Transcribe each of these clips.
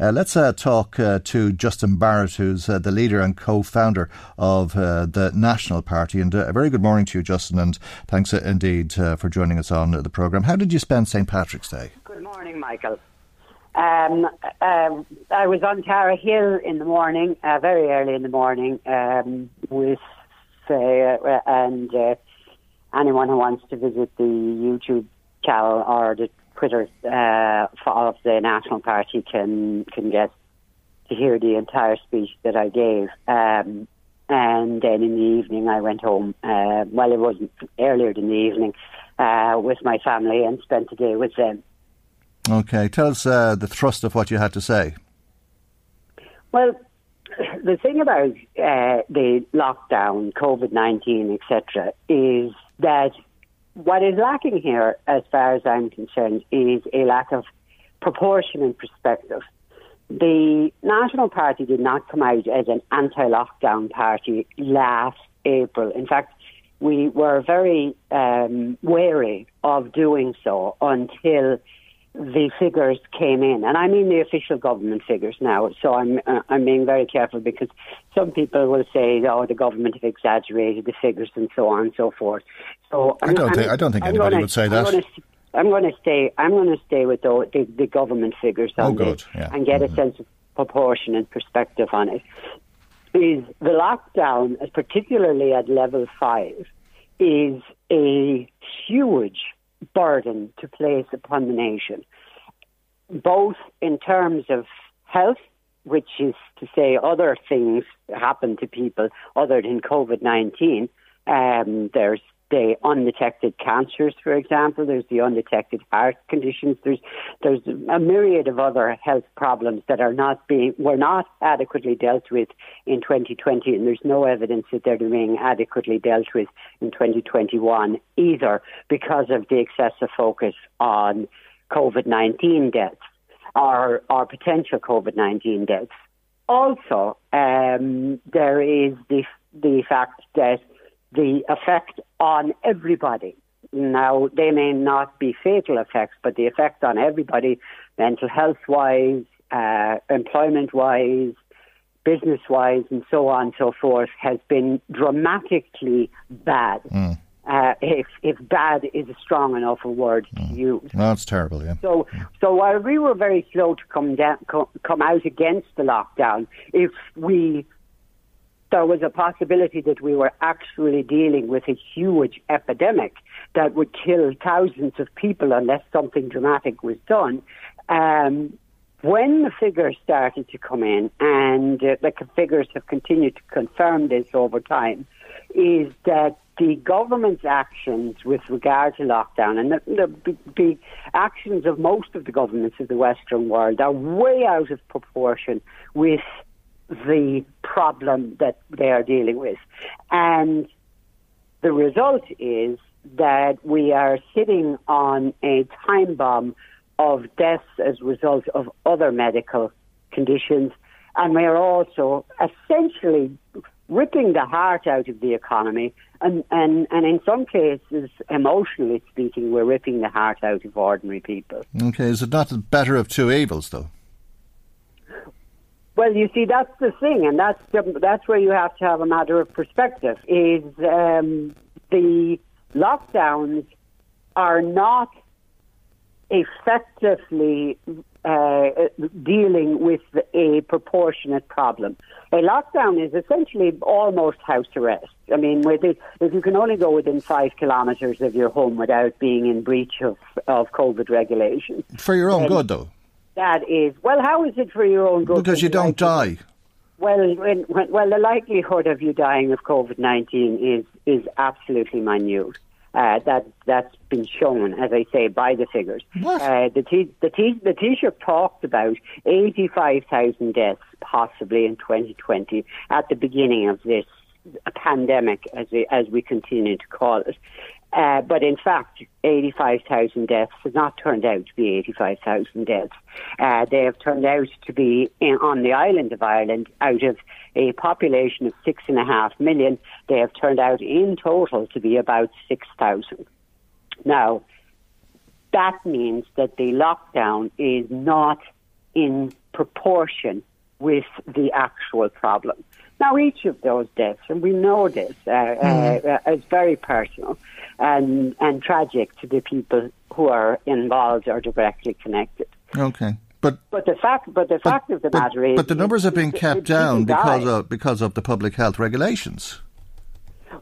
Uh, let's uh, talk uh, to Justin Barrett, who's uh, the leader and co founder of uh, the National Party. And uh, a very good morning to you, Justin, and thanks indeed for joining us on the programme. How did you spend St. Patrick's Day? Good morning, Michael. Um, um, I was on Tara Hill in the morning, very early in the morning, um, with and anyone who wants to visit the YouTube channel or the Twitter uh, of the National Party can can get to hear the entire speech that I gave. Um, and then in the evening, I went home. Uh, well, it wasn't earlier in the evening uh, with my family and spent the day with them. Okay, tell us uh, the thrust of what you had to say. Well, the thing about uh, the lockdown, COVID nineteen, etc., is that what is lacking here, as far as I'm concerned, is a lack of proportion and perspective. The National Party did not come out as an anti lockdown party last April. In fact, we were very um, wary of doing so until the figures came in, and I mean the official government figures now. So I'm uh, I'm being very careful because some people will say, "Oh, the government have exaggerated the figures and so on and so forth." So I don't I'm, think I don't think I'm anybody gonna, would say that. I'm going to stay. I'm going to stay with the, the, the government figures oh, on good. this yeah. and get mm-hmm. a sense of proportion and perspective on it. Is the lockdown, particularly at level five, is a huge burden to place upon the nation, both in terms of health, which is to say other things happen to people other than COVID 19. Um, there's the undetected cancers, for example. There's the undetected heart conditions. There's there's a myriad of other health problems that are not being were not adequately dealt with in 2020, and there's no evidence that they're being adequately dealt with in 2021 either, because of the excessive focus on COVID-19 deaths or or potential COVID-19 deaths. Also, um, there is the the fact that the effect on everybody. Now, they may not be fatal effects, but the effect on everybody, mental health wise, uh, employment wise, business wise, and so on and so forth, has been dramatically bad. Mm. Uh, if if bad is a strong enough a word mm. to use. No, it's terrible. Yeah. So so while we were very slow to come down, come out against the lockdown, if we there was a possibility that we were actually dealing with a huge epidemic that would kill thousands of people unless something dramatic was done. Um, when the figures started to come in, and uh, the figures have continued to confirm this over time, is that the government's actions with regard to lockdown and the, the, the, actions of most of the governments of the Western world are way out of proportion with the problem that they are dealing with. And the result is that we are sitting on a time bomb of deaths as a result of other medical conditions. And we are also essentially ripping the heart out of the economy, and, and, and in some cases, emotionally speaking, we're ripping the heart out of ordinary people. Okay, is it not the better of two evils, though? Well, you see, that's the thing, and that's the, that's where you have to have a matter of perspective. Is um, the lockdowns are not effectively uh, dealing with a proportionate problem. A lockdown is essentially almost house arrest. I mean, if you can only go within five kilometres of your home without being in breach of, of COVID regulations. For your own good, though. That is. Well, how is it for your own good? Because you don't die. Well, when, when, well, the likelihood of you dying of COVID nineteen is is absolutely minute. Uh, that that's been shown, as I say, by the figures. Uh, the T, the T, the Taoiseach talked about eighty five thousand deaths possibly in 2020 at the beginning of this pandemic, as we, as we continue to call it. Uh, but in fact, 85,000 deaths have not turned out to be 85,000 deaths. Uh, they have turned out to be in, on the island of Ireland out of a population of six and a half million. They have turned out in total to be about 6,000. Now, that means that the lockdown is not in proportion with the actual problem. Now, each of those deaths, and we know this, uh, mm. uh, is very personal and and tragic to the people who are involved or directly connected. Okay. But, but the fact, but the but, fact of the but, matter is, but the numbers are being kept down because of because of the public health regulations.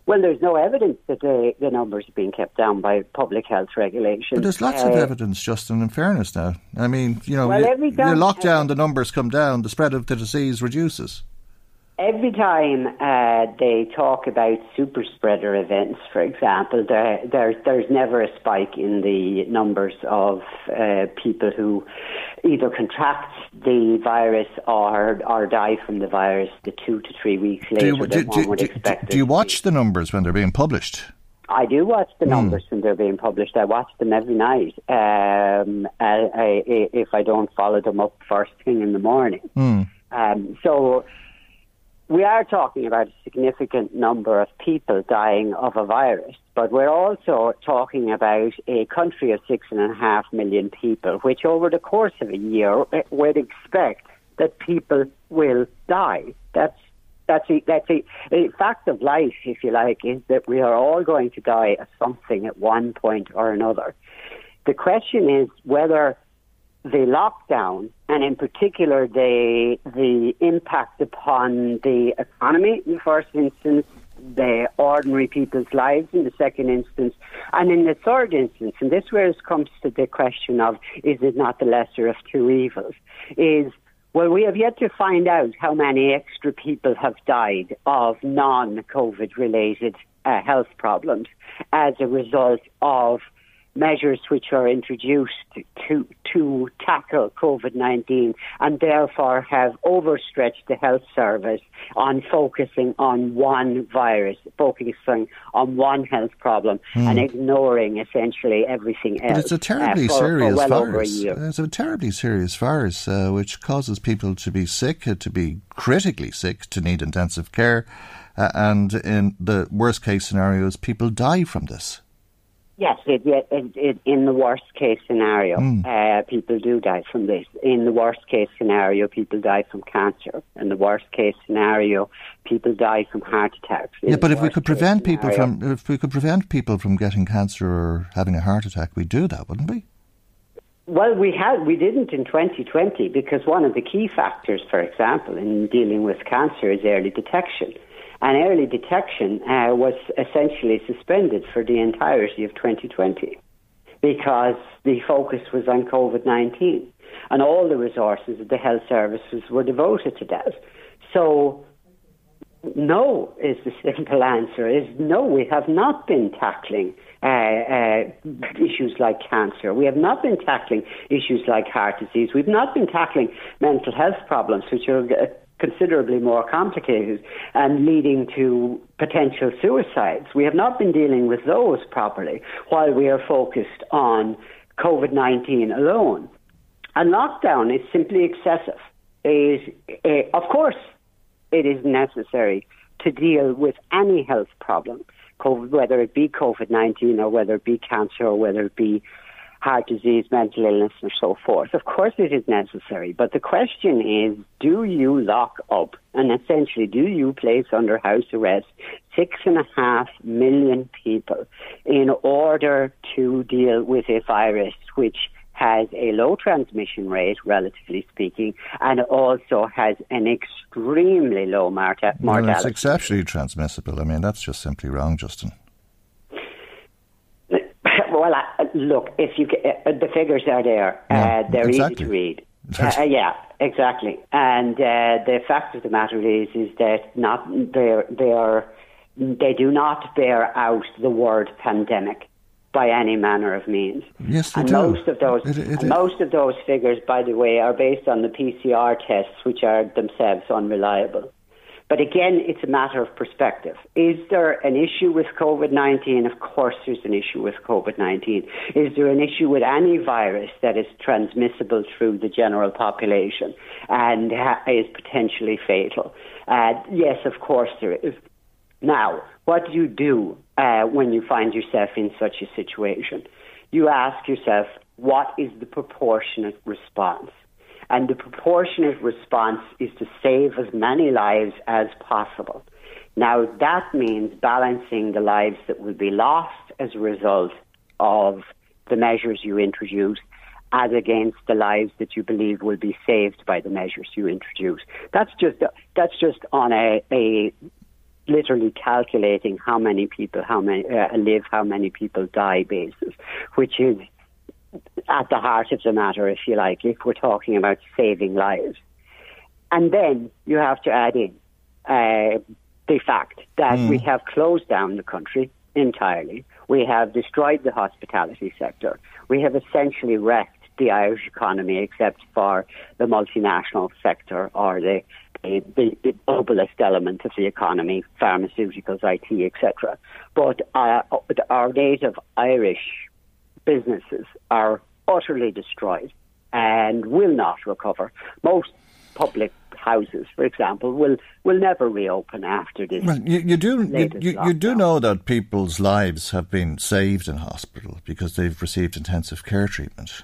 Well, there's no evidence that the, the numbers are being kept down by public health regulations. But there's lots uh, of evidence, Justin, in fairness now. I mean, you know, well, you, you lock down, the numbers come down, the spread of the disease reduces every time uh, they talk about super spreader events, for example, there, there, there's never a spike in the numbers of uh, people who either contract the virus or or die from the virus the two to three weeks later do you, do, one would do, expect. Do you watch the numbers when they're being published? I do watch the hmm. numbers mm. when they're being published. I watch them every night. Um, I, I, if I don't follow them up first thing in the morning. Mm. Um, so we are talking about a significant number of people dying of a virus, but we're also talking about a country of six and a half million people, which over the course of a year eh, would expect that people will die. That's that's a, that's a, a fact of life, if you like, is that we are all going to die of something at one point or another. The question is whether the lockdown and in particular the the impact upon the economy in the first instance, the ordinary people's lives in the second instance, and in the third instance, and this where it comes to the question of is it not the lesser of two evils, is well, we have yet to find out how many extra people have died of non COVID related uh, health problems as a result of measures which are introduced to to tackle COVID nineteen, and therefore have overstretched the health service on focusing on one virus, focusing on one health problem, mm. and ignoring essentially everything else. But it's a terribly uh, for, serious for well virus. A it's a terribly serious virus uh, which causes people to be sick, uh, to be critically sick, to need intensive care, uh, and in the worst case scenarios, people die from this. Yes, it, it, it, in the worst case scenario, mm. uh, people do die from this. In the worst case scenario, people die from cancer. In the worst case scenario, people die from heart attacks. In yeah, but if we could prevent people from if we could prevent people from getting cancer or having a heart attack, we'd do that, wouldn't we? Well, we had we didn't in 2020 because one of the key factors, for example, in dealing with cancer is early detection and early detection uh, was essentially suspended for the entirety of 2020 because the focus was on COVID 19 and all the resources of the health services were devoted to that. So, no is the simple answer is no, we have not been tackling uh, uh, issues like cancer. We have not been tackling issues like heart disease. We've not been tackling mental health problems, which are uh, considerably more complicated and leading to potential suicides. We have not been dealing with those properly while we are focused on COVID 19 alone. And lockdown is simply excessive. It is, uh, of course, it is necessary to deal with any health problem, COVID, whether it be COVID 19 or whether it be cancer or whether it be heart disease, mental illness, and so forth. Of course, it is necessary, but the question is do you lock up and essentially do you place under house arrest six and a half million people in order to deal with a virus which has a low transmission rate, relatively speaking, and also has an extremely low mortality. Well, it's exceptionally transmissible. I mean, that's just simply wrong, Justin. Well, uh, look, if you uh, the figures are there, yeah, uh, they're exactly. easy to read. Uh, yeah, exactly. And uh, the fact of the matter is, is that not they they are they do not bear out the word pandemic by any manner of means. Yes, they and do. most of those it, it, it, most of those figures, by the way, are based on the PCR tests, which are themselves unreliable. But again, it's a matter of perspective. Is there an issue with COVID 19? Of course, there's an issue with COVID 19. Is there an issue with any virus that is transmissible through the general population and ha- is potentially fatal? Uh, yes, of course, there is. Now, what do you do uh, when you find yourself in such a situation? You ask yourself, what is the proportionate response? And the proportionate response is to save as many lives as possible. Now, that means balancing the lives that will be lost as a result of the measures you introduce as against the lives that you believe will be saved by the measures you introduce. That's just that's just on a, a literally calculating how many people how many uh, live, how many people die basis, which is at the heart of the matter, if you like, if we're talking about saving lives. And then you have to add in uh, the fact that mm. we have closed down the country entirely. We have destroyed the hospitality sector. We have essentially wrecked the Irish economy, except for the multinational sector or the the, the, the globalist element of the economy, pharmaceuticals, IT, etc. But uh, our native Irish businesses are utterly destroyed and will not recover. Most public houses, for example, will will never reopen after this. Well, you, you do you, you, you, do know that people's lives have been saved in hospital because they've received intensive care treatment.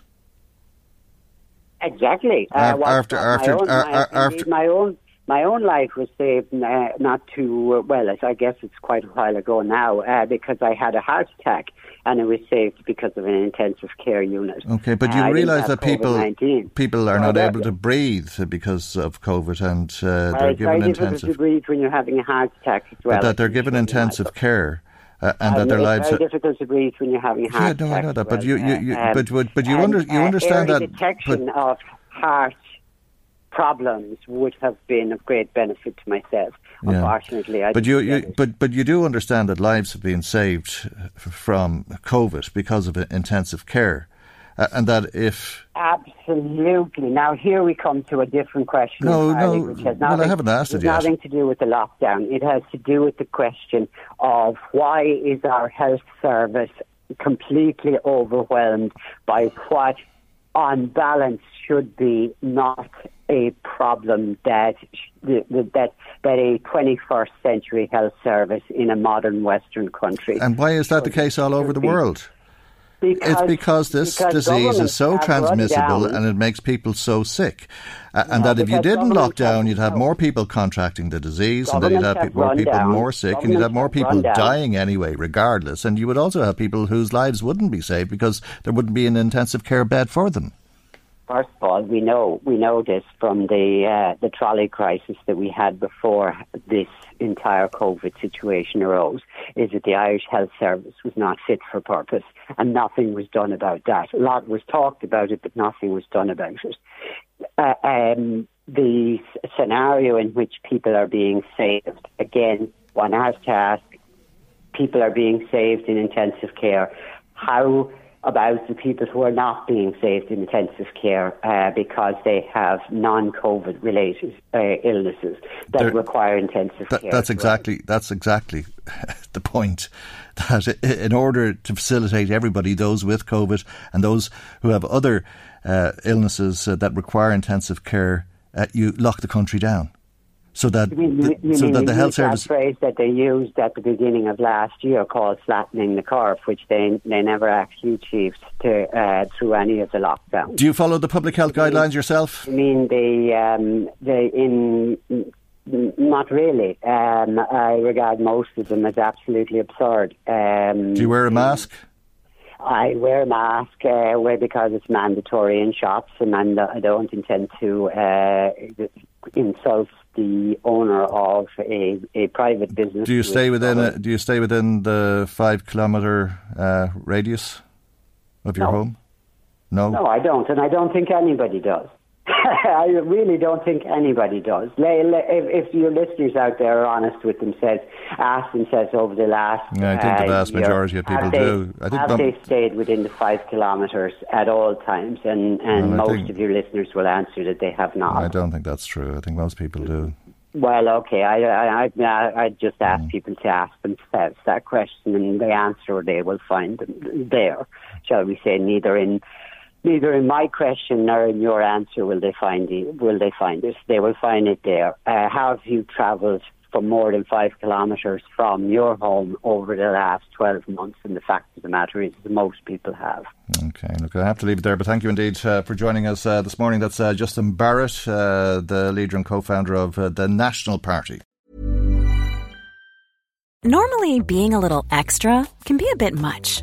Exactly. Uh, after after my own, uh, after my own my own life was saved uh, not too uh, well. I guess it's quite a while ago now uh, because I had a heart attack and it was saved because of an intensive care unit. Okay, but you uh, realise that people people are not able to breathe because of COVID, and uh, they're given intensive. to breathe when you're having a heart attack as well. But that they're given intensive care. Uh, and that their lives are difficult to breathe when you're having a heart yeah, no, I know that, but you, you, you um, but, but, but you, under, you understand that. detection of heart problems would have been of great benefit to myself. Yeah. Unfortunately, I but you, you but but you do understand that lives have been saved from COVID because of intensive care. Uh, and that if absolutely now here we come to a different question no no which has nothing, well, I haven't asked it yet. nothing to do with the lockdown it has to do with the question of why is our health service completely overwhelmed by what on balance should be not a problem that that that a 21st century health service in a modern Western country. And why is that the case all over the world? Because, it's because this because disease is so transmissible and it makes people so sick. Uh, and that if you didn't lock down, you'd have more people contracting the disease, and then you'd have, have more people down. more sick, and you'd have more people dying anyway, regardless. And you would also have people whose lives wouldn't be saved because there wouldn't be an intensive care bed for them. First of all, we know we know this from the uh, the trolley crisis that we had before this entire COVID situation arose. Is that the Irish Health Service was not fit for purpose, and nothing was done about that. A lot was talked about it, but nothing was done about it. Uh, um, the scenario in which people are being saved again, one has to ask: people are being saved in intensive care. How about the people who are not being saved in intensive care uh, because they have non-COVID related uh, illnesses that there, require intensive that, care. That's exactly that's exactly the point. That in order to facilitate everybody, those with COVID and those who have other uh, illnesses uh, that require intensive care, uh, you lock the country down. So that You mean, you so mean that the health used that service. phrase that they used at the beginning of last year called flattening the curve, which they they never actually achieved to, uh, through any of the lockdowns. Do you follow the public health guidelines yourself? I mean, the um, the in not really. Um, I regard most of them as absolutely absurd. Um, Do you wear a mask? I wear a mask uh, because it's mandatory in shops, and I'm, I don't intend to uh, insult the owner of a, a private business. Do you stay within? A, do you stay within the five kilometre uh, radius of your No. home? No. No, I don't, and I don't think anybody does. I really don't think anybody does. If, if your listeners out there are honest with themselves, ask themselves over the last. Yeah, I think the uh, vast year, majority of people have they, do. I think have they stayed within the five kilometres at all times? And, and Well, most think- of your listeners will answer that they have not. I don't think that's true. I think most people do. Well, okay. I I I, I just ask Mm. people to ask themselves that question, and the answer they will find there. Shall we say neither in neither in my question nor in your answer will they find it. Will they find it? They will find it there. Uh, have you travelled for more than five kilometres from your home over the last twelve months? And the fact of the matter is, most people have. Okay, look, I have to leave it there, but thank you indeed uh, for joining us uh, this morning. That's uh, Justin Barrett, uh, the leader and co-founder of uh, the National Party. Normally, being a little extra can be a bit much,